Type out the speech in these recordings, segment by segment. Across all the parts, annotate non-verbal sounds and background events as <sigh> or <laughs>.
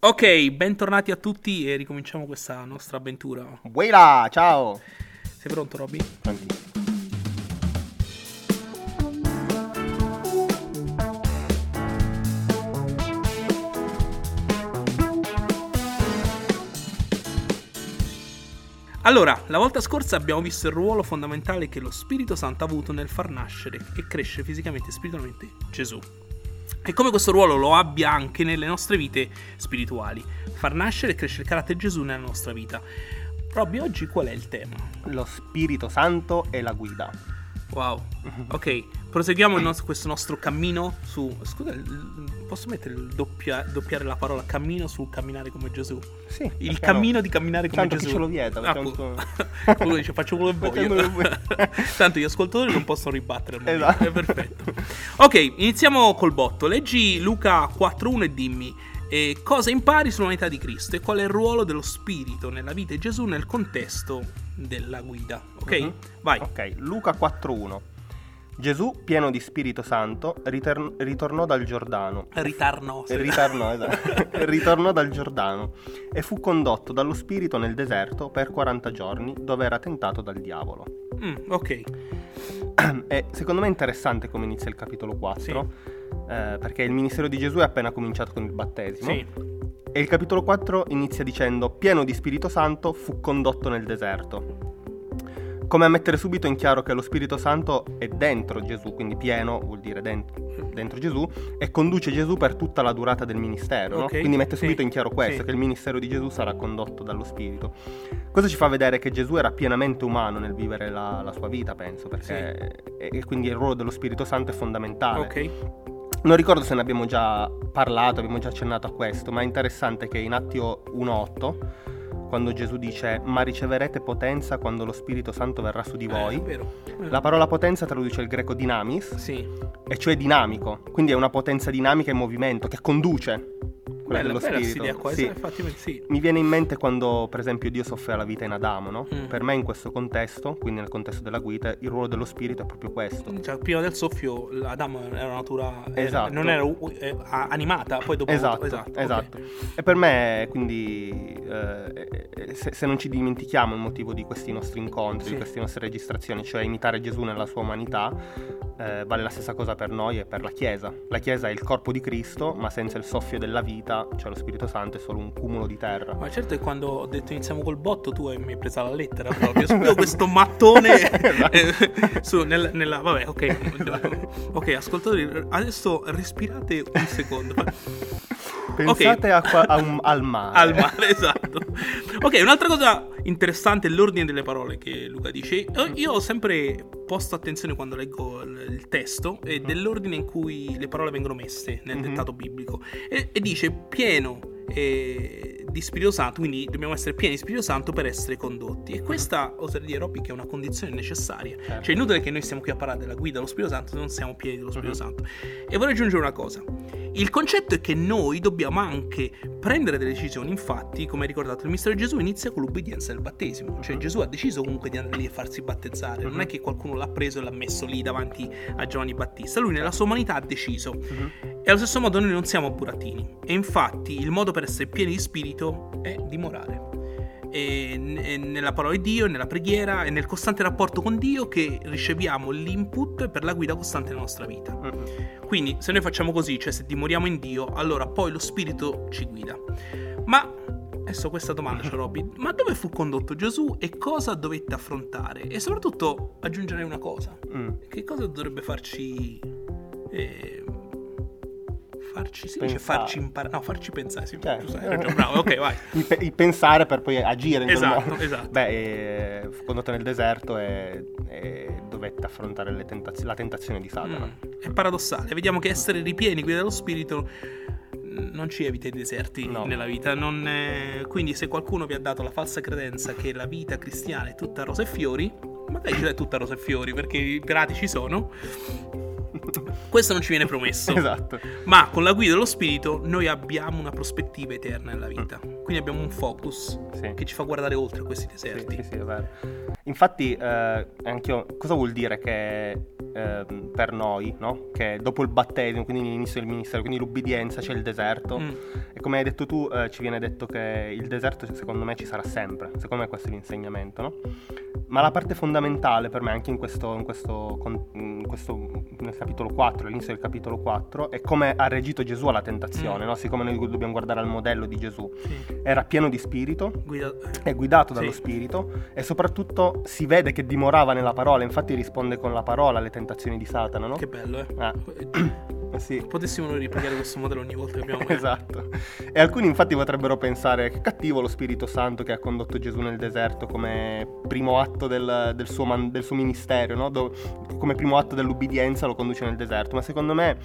Ok, bentornati a tutti e ricominciamo questa nostra avventura. Buela, ciao! Sei pronto, Robby? Prontissimo. Allora, la volta scorsa abbiamo visto il ruolo fondamentale che lo Spirito Santo ha avuto nel far nascere e crescere fisicamente e spiritualmente Gesù. E come questo ruolo lo abbia anche nelle nostre vite spirituali. Far nascere e crescere il carattere Gesù nella nostra vita. Robby, oggi qual è il tema? Lo Spirito Santo e la guida. Wow. Ok, proseguiamo nostro- questo nostro cammino su... Scusa, posso mettere il doppia- doppiare la parola cammino su camminare come Gesù? Sì. Il cammino no? di camminare come Tanto Gesù. ce lo vieta, Ah, tutto- <laughs> Quello dice faccio quello che voglio. <laughs> Tanto gli ascoltatori non possono ribattere. Esatto. È perfetto. Ok, iniziamo col botto. Leggi Luca 4.1 e dimmi eh, cosa impari sull'unità di Cristo e qual è il ruolo dello Spirito nella vita di Gesù nel contesto della guida. Ok? Mhm. Vai. Ok, Luca 4.1. Gesù, pieno di Spirito Santo, ritorn- ritornò dal Giordano. Ritarno. E ritornò, <laughs> esatto. ritornò dal Giordano e fu condotto dallo Spirito nel deserto per 40 giorni, dove era tentato dal diavolo. Mm, ok. <clears throat> E secondo me è interessante come inizia il capitolo 4, eh, perché il ministero di Gesù è appena cominciato con il battesimo. Sì. E il capitolo 4 inizia dicendo: Pieno di Spirito Santo fu condotto nel deserto. Come a mettere subito in chiaro che lo Spirito Santo è dentro Gesù, quindi pieno vuol dire dentro, dentro Gesù, e conduce Gesù per tutta la durata del ministero. no? Ok, Quindi mette sì, subito in chiaro questo, sì. che il ministero di Gesù sarà condotto dallo Spirito. Questo ci fa vedere che Gesù era pienamente umano nel vivere la, la sua vita, penso, perché e, e quindi il ruolo dello Spirito Santo è fondamentale. Ok. Non ricordo se ne abbiamo già parlato, abbiamo già accennato a questo, ma è interessante che in Atti 1.8, quando Gesù dice ma riceverete potenza quando lo Spirito Santo verrà su di Eh, voi. Eh, la parola potenza traduce il greco dynamis, Sì. e cioè dinamico, quindi è una potenza dinamica in movimento che conduce quella Bella, dello bella Spirito. questa. Sì. Effettivamente sì. Mi viene in mente quando, per esempio, Dio soffre la vita in Adamo, no? Mm. Per me in questo contesto, quindi nel contesto della guida, il ruolo dello Spirito è proprio questo. Cioè, prima del soffio Adamo era una natura Esatto. non era eh, animata, poi dopo Esatto, esatto, ok. esatto. E per me, quindi, eh, eh, se, se non ci dimentichiamo il motivo di questi nostri incontri, Sì. di queste nostre registrazioni, cioè imitare Gesù nella sua umanità, eh, vale la stessa cosa per noi e per la Chiesa. La Chiesa è il corpo di Cristo, ma senza il soffio della vita, cioè lo Spirito Santo, è solo un cumulo di terra. Ma certo che quando ho detto iniziamo col botto tu hai- mi hai presa la lettera proprio, subito questo mattone <laughs> eh, su, nel- nella... Vabbè, ok. Ok, ascoltatori, adesso respirate un secondo. Pensate a qua- a un- al mare. Al mare, <laughs> esatto. Ok, un'altra cosa interessante è l'ordine delle parole che Luca dice. Eh, Io ho sempre posto attenzione quando leggo il testo e dell'ordine in cui le parole vengono messe nel Mhm. dettato biblico. E, e dice pieno eh, di Spirito Santo, quindi dobbiamo essere pieni di Spirito Santo per essere condotti. E questa, oserei dire, Robby, che è una condizione necessaria. Certo. Cioè, è inutile che noi stiamo qui a parlare della guida dello Spirito Santo se non siamo pieni dello Spirito Mhm. Santo. E vorrei aggiungere una cosa. Il concetto è che noi dobbiamo anche prendere delle decisioni, infatti, come hai ricordato, il mistero di Gesù inizia con l'obbedienza del battesimo, cioè Mhm. Gesù ha deciso comunque di andare lì e farsi battezzare, non Mhm. è che qualcuno l'ha preso e l'ha messo lì davanti a Giovanni Battista, lui nella sua umanità ha deciso. Mhm. E allo stesso modo noi non siamo burattini, e infatti il modo per essere pieni di spirito è dimorare. E nella parola di Dio, nella preghiera e nel costante rapporto con Dio che riceviamo l'input per la guida costante della nostra vita. Quindi, se noi facciamo così, cioè se dimoriamo in Dio, allora poi lo Spirito ci guida. Ma adesso questa domanda c'è Robby: <laughs> ma dove fu condotto Gesù e cosa dovette affrontare? E soprattutto aggiungerei una cosa: Mm. che cosa dovrebbe farci. eh, farci, sì, dice farci imparare. No, farci pensare. Sì, Certo. giusto, hai ragione, bravo, ok, vai. <laughs> Il, pe- il pensare per poi agire in quel Esatto, modo. <laughs> esatto. Beh, eh, fu condotto nel deserto e, e dovette affrontare tentaz- la tentazione di Satana. Mm, È paradossale. Vediamo che essere ripieni, guida dello spirito, non ci evita i deserti No. nella vita. non è- Quindi, se qualcuno vi ha dato la falsa credenza che la vita cristiana è tutta rose e fiori, magari ce l'è tutta rose e fiori perché i pirati ci sono. Questo non ci viene promesso. <laughs> Esatto. Ma con la guida dello spirito noi abbiamo una prospettiva eterna nella vita. Quindi abbiamo un focus Sì. che ci fa guardare oltre questi Sì, deserti. sì, sì, è vero. Infatti, eh, anch'io, cosa vuol dire che ehm, per noi, no? Che dopo il battesimo, quindi l'inizio del ministero, quindi l'ubbidienza, c'è il deserto. Mm. E come hai detto tu, eh, ci viene detto che il deserto, secondo me, ci sarà sempre. Secondo me, questo è l'insegnamento, no? Ma la parte fondamentale per me, anche in questo, in questo, in questo nel capitolo 4, all'inizio del capitolo 4, è come ha reagito Gesù alla tentazione, Mm. no? Siccome noi dobbiamo guardare al modello di Gesù. Sì. Era pieno di spirito, Guida- è guidato dallo Sì. spirito e soprattutto si vede che dimorava nella parola, infatti risponde con la parola alle tentazioni di Satana, no? Che bello, eh. Ah, eh sì. Potessimo noi riplicare questo modello ogni volta che abbiamo <laughs> Esatto. E alcuni infatti potrebbero pensare che cattivo lo Spirito Santo che ha condotto Gesù nel deserto come primo atto del, del suo, man- del suo ministero, no? Do- come primo atto dell'ubbidienza lo conduce nel deserto. Ma secondo me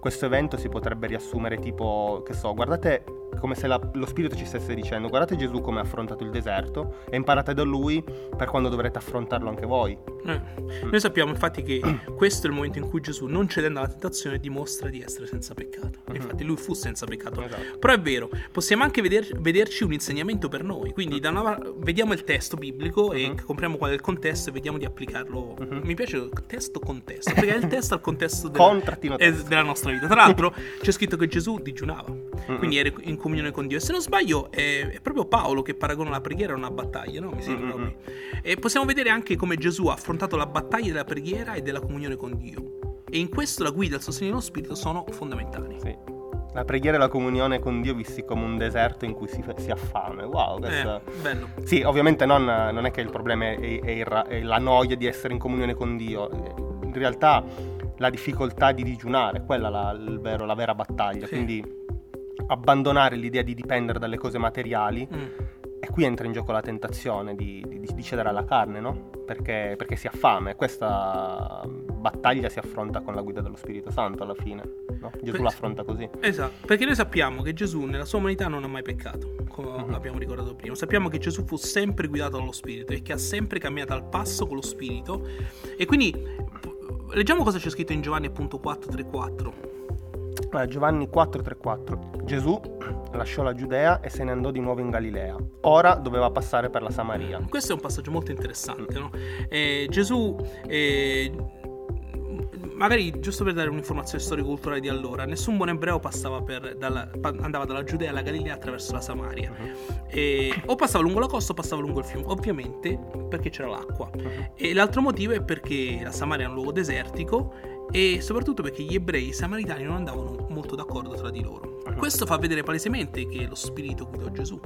questo evento si potrebbe riassumere tipo, che so, guardate come se la- lo Spirito ci stesse dicendo, guardate Gesù come ha affrontato il deserto e imparate da lui per quando dovrete affrontarlo anche voi. Eh. Noi sappiamo infatti che <clears throat> questo è il momento in cui Gesù, non cedendo alla tentazione, dimostra di essere senza peccato. Mhm. Infatti lui fu senza peccato. Esatto. Però è vero, possiamo anche veder- vederci un insegnamento per noi. Quindi da una- vediamo il testo biblico e Mhm. compriamo qual è il contesto e vediamo di applicarlo. Mhm. Mi piace il testo contesto, perché è il testo al contesto della, eh, della nostra vita. Tra l'altro c'è scritto che Gesù digiunava, Mhm. quindi era in comunione con Dio. E se non sbaglio è, è proprio Paolo che paragona la preghiera a una battaglia, no? Mi sembra. E possiamo vedere anche come Gesù ha affrontato la battaglia della preghiera e della comunione con Dio. E in questo la guida e il sostegno dello Spirito sono fondamentali. Sì. La preghiera e la comunione con Dio visti come un deserto in cui si, si ha fame. Wow, questo... Eh, bello. Sì, ovviamente non, non è che il problema è, è il è la noia di essere in comunione con Dio. In realtà la difficoltà di digiunare, quella è la, vero- la vera battaglia. Sì. Quindi abbandonare l'idea di dipendere dalle cose materiali. Mm. E qui entra in gioco la tentazione di, di- di cedere alla carne, no? Perché, perché si ha fame. Questa battaglia si affronta con la guida dello Spirito Santo alla fine. no? Gesù Beh, l'affronta così. Esatto, perché noi sappiamo che Gesù nella sua umanità non ha mai peccato, come Mhm. abbiamo ricordato prima. Sappiamo che Gesù fu sempre guidato dallo Spirito e che ha sempre camminato al passo con lo Spirito. E quindi leggiamo cosa c'è scritto in Giovanni appunto 434. Eh, Giovanni 4:34 Gesù lasciò la Giudea e se ne andò di nuovo in Galilea. Ora doveva passare per la Samaria. Questo è un passaggio molto interessante, no? Eh, Gesù, eh, magari giusto per dare un'informazione storico-culturale di allora, nessun buon ebreo passava per, dalla- andava dalla Giudea alla Galilea attraverso la Samaria. E- o passava lungo la costa o passava lungo il fiume, ovviamente perché c'era l'acqua. E l'altro motivo è perché la Samaria è un luogo desertico e soprattutto perché gli ebrei e i samaritani non andavano molto d'accordo tra di loro. Questo fa vedere palesemente che lo spirito guidò Gesù.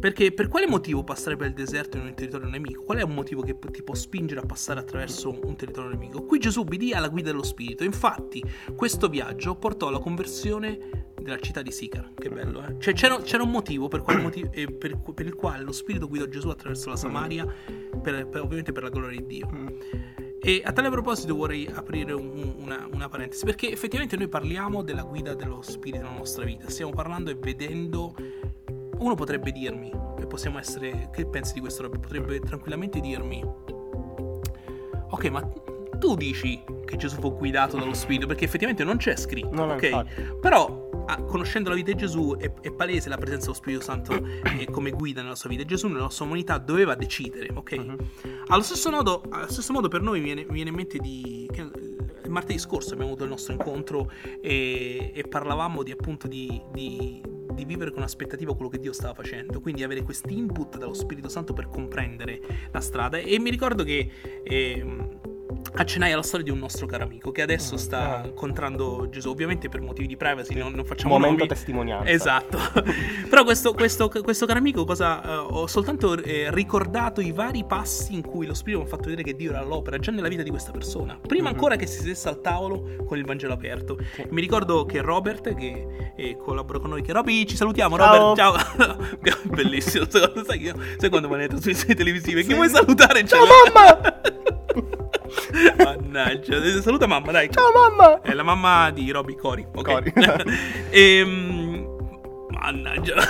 Perché per quale motivo passare per il deserto in un territorio nemico? Qual è un motivo che ti può spingere a passare attraverso un territorio nemico? Qui Gesù obbedì alla guida dello Spirito. Infatti, questo viaggio portò alla conversione della città di Sicar. Che bello, eh? Cioè, c'era, c'era un motivo per, motivo- eh, per- per il quale lo Spirito guidò Gesù attraverso la Samaria, per- ovviamente per la gloria di Dio. E a tale proposito vorrei aprire un- una, una parentesi, perché effettivamente noi parliamo della guida dello Spirito nella nostra vita, stiamo parlando e vedendo... Uno potrebbe dirmi, e possiamo essere... Che pensi di questo? Robby? Potrebbe tranquillamente dirmi... Ok, ma tu dici che Gesù fu guidato dallo Spirito, perché effettivamente non c'è scritto, No, no, ok? infatti. Però, ah, conoscendo la vita di Gesù, è, è palese la presenza dello Spirito Santo eh, <clears throat> come guida nella sua vita. Gesù, nella sua umanità, doveva decidere, ok? Mhm. Allo, stesso modo, allo stesso modo, per noi viene, viene in mente di. Che, il martedì scorso abbiamo avuto il nostro incontro e, e parlavamo di appunto di, di- di vivere con aspettativa quello che Dio stava facendo, quindi avere questi input dallo Spirito Santo per comprendere la strada. E mi ricordo che ehm, accennai alla storia di un nostro caro amico che adesso sta ah. incontrando Gesù, ovviamente per motivi di privacy, non, non facciamo Momento nomi. testimonianza. Esatto. <laughs> Però questo, questo, questo caro amico cosa eh, ho soltanto eh, ricordato i vari passi in cui lo Spirito mi ha fatto vedere che Dio era all'opera già nella vita di questa persona. Prima Mhm. ancora che si sedesse al tavolo con il Vangelo aperto. Mi ricordo che Robert, che eh, collabora con noi, che Robby, ci salutiamo, Ciao. Robert, ciao. <laughs> Bellissimo, <laughs> sai, sai, quando vanno nelle trasmissioni televisive? Chi Sì. vuoi salutare? Ciao mamma! <laughs> Mannaggia, saluta mamma, dai. Ciao mamma! È la mamma di Robby Cori, ok? Cori. <laughs> Ehm, Mannaggia. <laughs>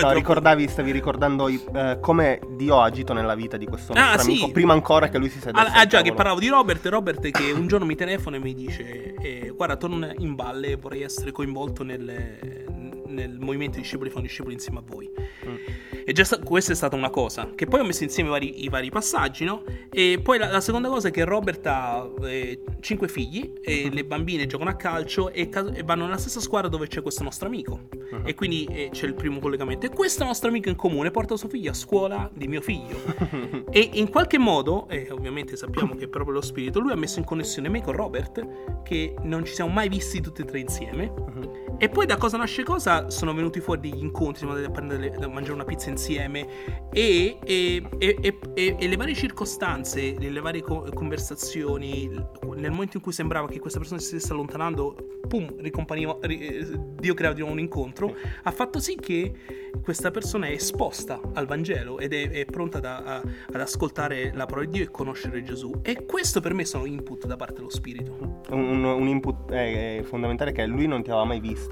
No, ricordavi, stavi ricordando eh, come Dio ha agito nella vita di questo Ah, nostro sì. amico prima ancora che lui si sedesse Ah, ah, già, che parlavo di Robert. Robert che un giorno mi telefona e mi dice: eh, Guarda, torno in balle, vorrei essere coinvolto nel, nel movimento di discepoli fa un discepolo insieme a voi. Mm. E già sta- questa è stata una cosa, che poi ho messo insieme i vari, i vari passaggi, no? E poi la, la, seconda cosa è che Robert ha eh, cinque figli e uh-huh. le bambine giocano a calcio e, ca- e, vanno nella stessa squadra dove c'è questo nostro amico. Uh-huh. E quindi eh, c'è il primo collegamento. E questo nostro amico in comune porta suo figlio a scuola di mio figlio. <laughs> e in qualche modo, e ovviamente sappiamo che è proprio lo spirito, lui ha messo in connessione me con Robert, che non ci siamo mai visti tutti e tre insieme. Uh-huh. E poi da cosa nasce cosa sono venuti fuori degli incontri, siamo andati a, prendere, a mangiare una pizza insieme e, e, e, e, le varie circostanze, le varie conversazioni, nel momento in cui sembrava che questa persona si stesse allontanando, pum, ricompariva, Dio creava di nuovo un incontro, ha fatto sì che questa persona è esposta al Vangelo ed è, è pronta da, a, ad ascoltare la parola di Dio e conoscere Gesù. E questo per me sono input da parte dello Spirito. Un, un input eh, fondamentale che lui non ti aveva mai visto.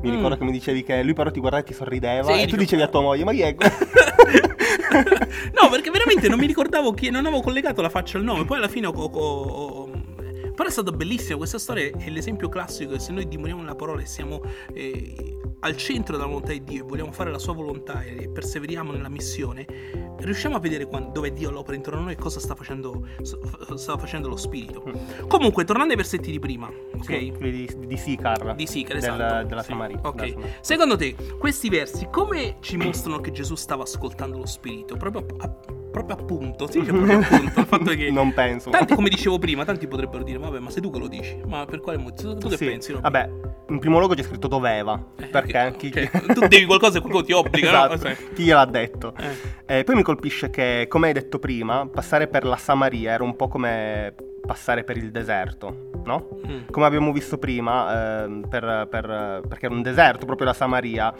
Mi mm. ricordo che mi dicevi che lui però ti guardava e ti sorrideva sì, e tu dicevi a tua moglie, ma è? <laughs> no, perché veramente non mi ricordavo che non avevo collegato la faccia al nome. Poi alla fine ho, ho, ho però è stata bellissima questa storia, è l'esempio classico che se noi dimoriamo nella parola e siamo eh, al centro della volontà di Dio e vogliamo fare la sua volontà e perseveriamo nella missione, riusciamo a vedere quando, dove Dio l'opera intorno a noi e cosa sta facendo, sta facendo lo Spirito. Mm. Comunque, tornando ai versetti di prima, ok? Sì, di, di Sicar. Di Sicar, esatto. Della sì. Samaria. Ok. Della Samaria. Secondo te, questi versi come ci mostrano che Gesù stava ascoltando lo Spirito? Proprio a, proprio appunto, sì, cioè proprio appunto il fatto che <laughs> non penso. Tanti come dicevo prima, tanti potrebbero dire "Vabbè, ma sei tu che lo dici". Ma per quale motivo? Tu che sì. pensi? Robby? Vabbè, in primo luogo c'è scritto doveva, eh, perché chi... okay. tu devi qualcosa e qualcuno ti obbliga, esatto. no? Chi gliel'ha detto? Eh. Eh, poi mi colpisce che, come hai detto prima, passare per la Samaria era un po' come passare per il deserto, no? Mm. Come abbiamo visto prima, eh, per, per, perché era un deserto proprio la Samaria,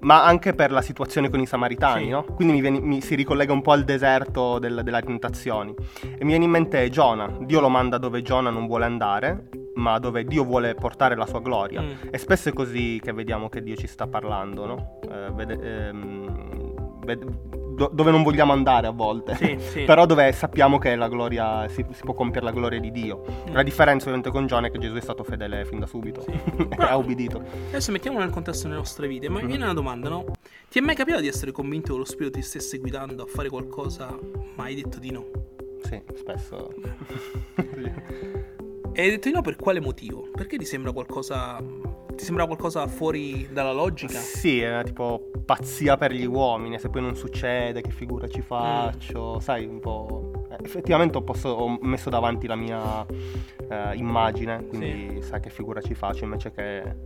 ma anche per la situazione con i samaritani, sì. no? Quindi mi, viene, mi, si ricollega un po' al deserto del, delle tentazioni. E mi viene in mente Giona, Dio lo manda dove Giona non vuole andare, ma dove Dio vuole portare la sua gloria. Mm. E spesso è così che vediamo che Dio ci sta parlando, no? Eh, vede, ehm, vede, do- dove non vogliamo andare a volte, sì, sì. <laughs> però dove sappiamo che la gloria, si, si, può compiere la gloria di Dio. Mm. La differenza ovviamente con Giona è che Gesù è stato fedele fin da subito sì. <laughs> e ha ubbidito. Adesso mettiamolo nel contesto delle nostre vite, ma mm. viene una domanda, no? Ti è mai capitato di essere convinto che lo Spirito ti stesse guidando a fare qualcosa, ma hai detto di no? Sì, spesso. <laughs> e hai detto di no per quale motivo? Perché ti sembra qualcosa ti sembra qualcosa fuori dalla logica? Sì, è tipo pazzia per gli uomini, se poi non succede, che figura ci faccio, mm. sai, un po'... Eh, effettivamente ho, posto, ho, messo davanti la mia eh, immagine, quindi sì. sai che figura ci faccio invece che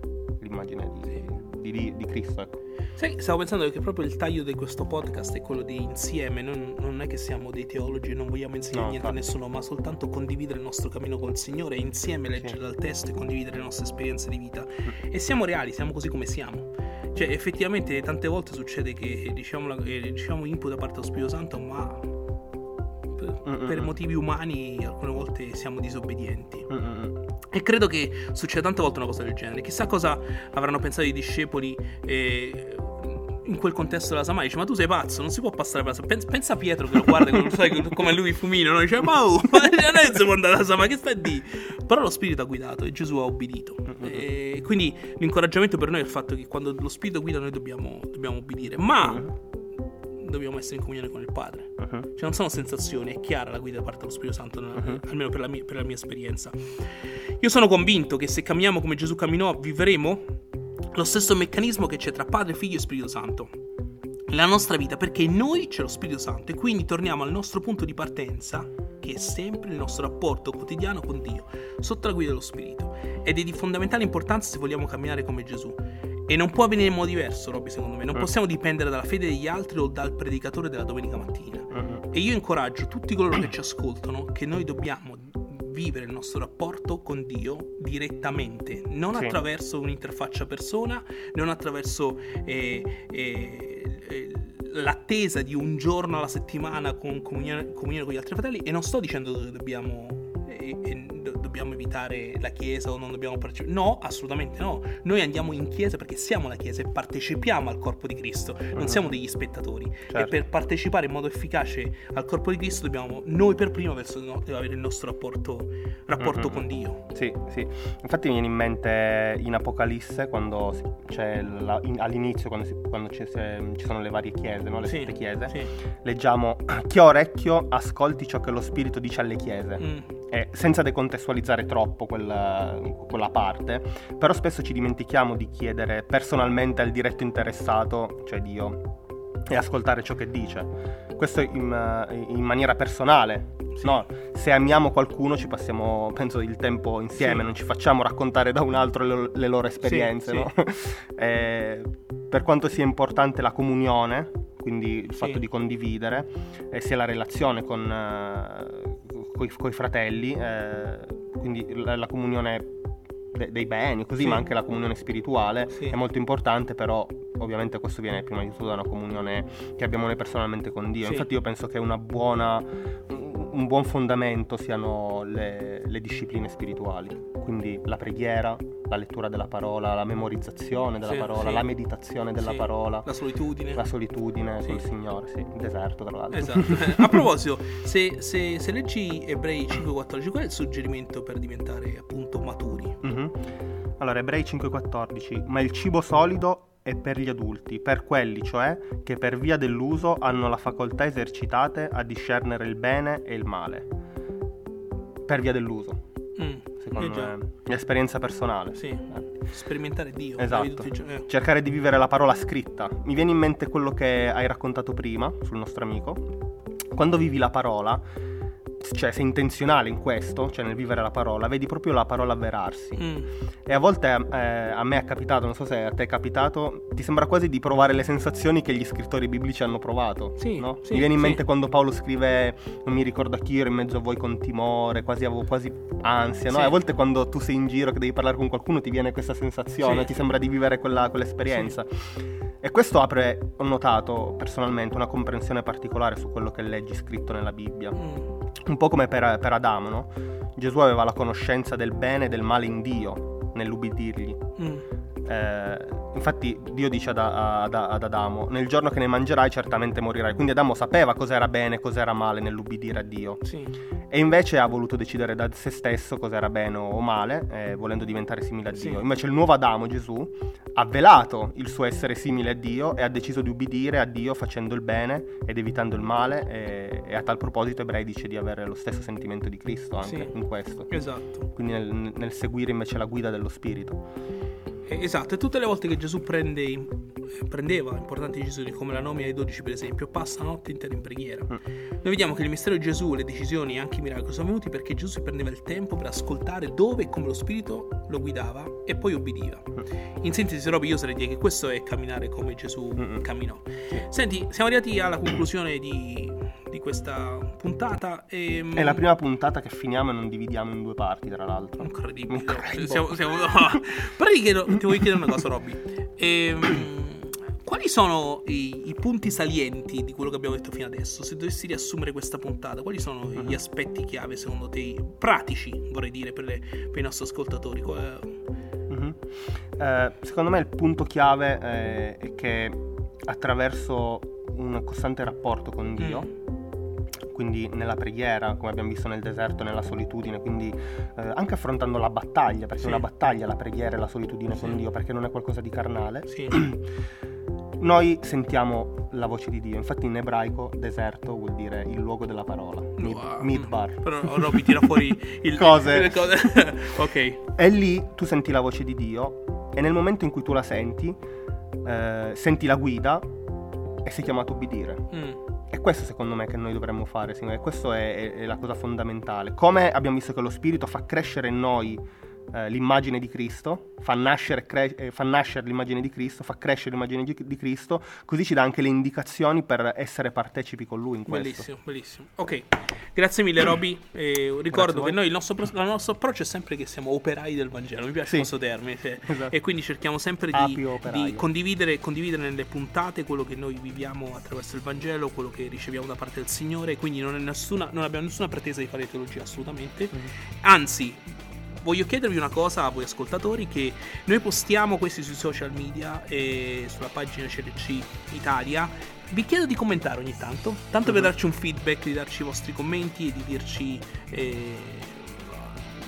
l'immagine di, di, di, di Cristo, ecco. Sai, stavo pensando che proprio il taglio di questo podcast è quello di insieme, non, non è che siamo dei teologi e non vogliamo insegnare no, niente infatti. a nessuno, ma soltanto condividere il nostro cammino col Signore e insieme leggere dal testo e condividere le nostre esperienze di vita. Mm. E siamo reali, siamo così come siamo. Cioè, effettivamente tante volte succede che diciamo, diciamo input da parte dello Spirito Santo, ma per, mm, per mm, motivi umani alcune volte siamo disobbedienti. E credo che succeda tante volte una cosa del genere. Chissà cosa avranno pensato i discepoli eh, in quel contesto della Samaria. Dice ma tu sei pazzo non si può passare per la Samaria. Pensa, pensa a Pietro che lo guarda che sai, come lui fumino no? dice ma oh, <laughs> non è può andare alla Samaria che stai di però lo Spirito ha guidato e Gesù ha obbedito. E quindi l'incoraggiamento per noi è il fatto che quando lo Spirito guida noi dobbiamo, dobbiamo obbedire. Ma dobbiamo essere in comunione con il Padre uh-huh. cioè non sono sensazioni è chiara la guida da parte dello Spirito Santo uh-huh. almeno per la, mia, per la mia esperienza io sono convinto che se camminiamo come Gesù camminò vivremo lo stesso meccanismo che c'è tra Padre, Figlio e Spirito Santo nella nostra vita, perché in noi c'è lo Spirito Santo e quindi torniamo al nostro punto di partenza, che è sempre il nostro rapporto quotidiano con Dio, sotto la guida dello Spirito. Ed è di fondamentale importanza se vogliamo camminare come Gesù. E non può avvenire in modo diverso, Robby, secondo me. Non mm. possiamo dipendere dalla fede degli altri o dal predicatore della domenica mattina. Mm-hmm. E io incoraggio tutti coloro che ci ascoltano che noi dobbiamo vivere il nostro rapporto con Dio direttamente, non sì. attraverso un'interfaccia persona, non attraverso eh, eh, eh, l'attesa di un giorno alla settimana con comunione, comunione, con gli altri fratelli. E non sto dicendo che dobbiamo, eh, eh, dobbiamo evitare la chiesa o non dobbiamo partecipare. No, assolutamente no. Noi andiamo in chiesa perché siamo la chiesa e partecipiamo al corpo di Cristo, non Mhm. siamo degli spettatori. Certo. E per partecipare in modo efficace al corpo di Cristo dobbiamo noi per prima verso no- avere il nostro rapporto, rapporto Mhm. con Dio. Sì, sì. Infatti mi viene in mente in Apocalisse quando c'è la- in- all'inizio, quando, si- quando ci sono le varie chiese, no? le Sì, sette chiese, sì. leggiamo chi ha orecchio ascolti ciò che lo Spirito dice alle chiese. Mm, E senza decontestualizzare troppo quella, quella parte, però spesso ci dimentichiamo di chiedere personalmente al diretto interessato, cioè Dio, e ascoltare ciò che dice. Questo in, eh, in maniera personale. Sì. No, se amiamo qualcuno ci passiamo, penso, il tempo insieme, Sì. non ci facciamo raccontare da un altro le, le loro esperienze. sì. no? <laughs> Eh, per quanto sia importante la comunione, quindi il fatto di condividere, eh, sia la relazione con, i fratelli, eh, quindi la, la comunione de- dei beni, così, Sì. ma anche la comunione spirituale Sì. è molto importante, però ovviamente questo viene prima di tutto da una comunione che abbiamo noi personalmente con Dio. Sì. Infatti io penso che una buona, un buon fondamento siano le, le discipline spirituali, quindi la preghiera, la lettura della parola, la memorizzazione della Sì, parola, sì. la meditazione della Sì. parola, La solitudine. la solitudine Sì. col Signore, sì, il deserto tra l'altro. Esatto. <laughs> A proposito, se, se- se leggi Ebrei 5.14, qual è il suggerimento per diventare appunto maturi? Mhm. Allora, Ebrei 5,14. Ma il cibo solido è per gli adulti, per quelli, cioè, che per via dell'uso hanno la facoltà esercitate a discernere il bene e il male. Per via dell'uso, Mm, secondo eh me. L'esperienza personale. Sì. Eh. Sperimentare Dio. Esatto. Eh. Cercare di vivere la parola scritta. Mi viene in mente quello che hai raccontato prima sul nostro amico. Quando vivi la parola, cioè sei intenzionale in questo, cioè nel vivere la parola, vedi proprio la parola avverarsi. Mm, E a volte eh, a me è capitato, non so se a te è capitato, ti sembra quasi di provare le sensazioni che gli scrittori biblici hanno provato. Sì, no? sì, mi viene in sì. mente quando Paolo scrive, non mi ricordo a chi ero in mezzo a voi con timore, quasi avevo quasi ansia. No? Sì. E a volte quando tu sei in giro che devi parlare con qualcuno ti viene questa sensazione, Sì. ti sembra di vivere quella, quell'esperienza. E questo apre, ho notato personalmente, una comprensione particolare su quello che leggi scritto nella Bibbia. mm, Un po' come per, per Adamo, no? Gesù aveva la conoscenza del bene e del male in Dio, nell'ubbidirgli. mm. Eh, infatti Dio dice ad, ad- ad Adamo, nel giorno che ne mangerai certamente morirai. Quindi Adamo sapeva cos'era bene e cos'era male nell'ubbidire a Dio. Sì. E invece ha voluto decidere da se stesso cos'era bene o male, eh, volendo diventare simile a Sì. Dio. Invece il nuovo Adamo, Gesù, ha velato il suo essere simile a Dio e ha deciso di ubbidire a Dio facendo il bene ed evitando il male. E, e a tal proposito Ebrei dice di avere lo stesso sentimento di Cristo anche Sì. in questo. Esatto. Quindi nel, nel seguire invece la guida dello Spirito. Eh, Esatto, e tutte le volte che Gesù prende, prendeva importanti decisioni come la nomina dei dodici per esempio, passa la notte intera in preghiera. Mm. Noi vediamo che il mistero di Gesù, le decisioni e anche i miracoli sono venuti perché Gesù si prendeva il tempo per ascoltare dove e come lo Spirito lo guidava e poi ubbidiva. In sintesi, Roby, io sarei dire che questo è camminare come Gesù Mm-mm. camminò. Sì. Senti, siamo arrivati alla conclusione di, di questa puntata. E, È la prima puntata che finiamo e non dividiamo in due parti, tra l'altro. Incredibile. Incredibile. Siamo, siamo... Però ti, chiedo- ti voglio chiedere una cosa, Robby. Ehm, quali sono i, i punti salienti di quello che abbiamo detto fino adesso? Se dovessi riassumere questa puntata, quali sono Mhm. gli aspetti chiave secondo te, pratici, vorrei dire, per, le- per i nostri ascoltatori? Mhm. Eh, secondo me il punto chiave eh, è che attraverso un costante rapporto con Dio, Mm. Quindi nella preghiera, come abbiamo visto nel deserto, nella solitudine, quindi eh, anche affrontando la battaglia, perché Sì. è una battaglia la preghiera e la solitudine Sì. con Dio, perché non è qualcosa di carnale. Sì. <clears throat> Noi sentiamo la voce di Dio, infatti in ebraico deserto vuol dire il luogo della parola, mid- Wow. midbar. <laughs> Però Robby tira fuori il... <laughs> Cose. le <laughs> cose. ok. E lì tu senti la voce di Dio e nel momento in cui tu la senti, eh, senti la guida e sei chiamato a ubbidire. Mm. E questo secondo me che noi dovremmo fare, signore, questo è, è- è la cosa fondamentale. Come abbiamo visto che lo Spirito fa crescere in noi eh, l'immagine di Cristo, fa nascere, cre- eh, fa nascere l'immagine di Cristo, fa crescere l'immagine di, di Cristo, così ci dà anche le indicazioni per essere partecipi con Lui in questo. Bellissimo, bellissimo. Ok, grazie mille Robby. Eh, ricordo che noi il nostro, pro- il nostro approccio è sempre che siamo operai del Vangelo, mi piace Sì. questo termine. sì. Esatto. E quindi cerchiamo sempre di, di condividere, condividere nelle puntate quello che noi viviamo attraverso il Vangelo, quello che riceviamo da parte del Signore. Quindi non, nessuna, non abbiamo nessuna pretesa di fare teologia, assolutamente. Mhm. Anzi, voglio chiedervi una cosa a voi ascoltatori, che noi postiamo questi sui social media e sulla pagina CLC Italia. Vi chiedo di commentare ogni tanto, tanto per Mhm. darci un feedback, di darci i vostri commenti e di dirci eh,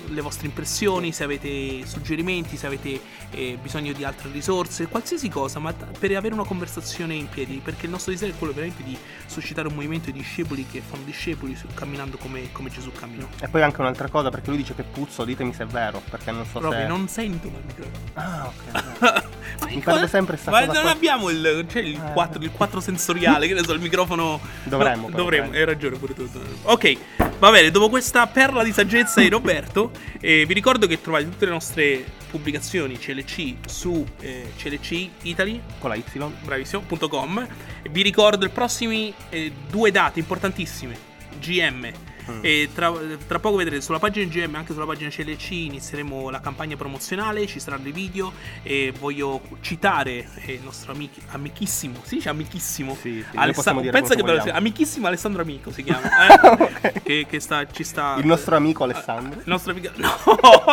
le vostre impressioni, se avete suggerimenti, se avete eh, bisogno di altre risorse, qualsiasi cosa, ma per avere una conversazione in piedi, perché il nostro desiderio è quello veramente di suscitare un movimento di discepoli che fanno discepoli camminando come, come Gesù camminò. E poi anche un'altra cosa, perché lui dice che puzzo, ditemi se è vero, perché non so Proprio se... non sento il microfono. Ah, ok. <laughs> Mi cosa- sempre sta Ma non qua. abbiamo il, cioè il, Eh. 4, il 4 sensoriale, che ne so, il microfono. Dovremmo, No, dovremmo, hai ragione pure tu. Ok, va bene, dopo questa perla di saggezza di Roberto, eh, vi ricordo che trovate tutte le nostre pubblicazioni CLC su eh, CLC Italy Con la Y. bravissimo.com. Vi ricordo i prossimi eh, due date importantissime. GM. Mm. E tra, tra poco vedrete sulla pagina GM, anche sulla pagina CLC, inizieremo la campagna promozionale, ci saranno dei video e voglio citare il nostro amic- amichissimo, si dice amichissimo? Sì, sì, noi Alessa- possiamo dire pensa che bello, amichissimo Alessandro Amico si chiama, <laughs> eh? Ok. che, che sta, ci sta... Il nostro amico Alessandro. Il nostro amico. <laughs> No,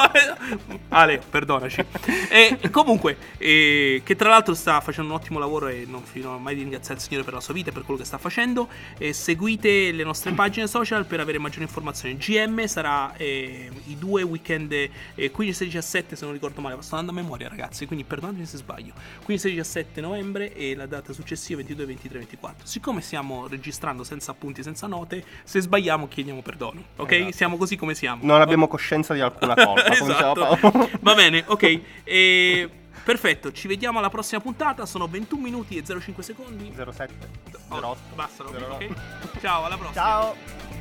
Ale, perdonaci. E comunque, eh, che tra l'altro sta facendo un ottimo lavoro e non finirò mai di ringraziare il Signore per la sua vita e per quello che sta facendo. E seguite le nostre pagine social per avere maggiori informazioni. GM sarà eh, i due weekend eh, 15, 16, 17, se non ricordo male. Sto andando a memoria, ragazzi, quindi perdonatemi se sbaglio. 15, 16, 17 novembre e la data successiva 22, 23, 24. Siccome stiamo registrando senza appunti, senza note, se sbagliamo chiediamo perdono. Ok? Esatto. Siamo così come siamo. Non abbiamo coscienza di alcuna colpa, <laughs> esatto. Va bene, ok. E... Perfetto, ci vediamo alla prossima puntata. Sono 21 minuti e 05 secondi. 07. Oh, 08. basta, lo 09. ok? Ciao, alla prossima. Ciao.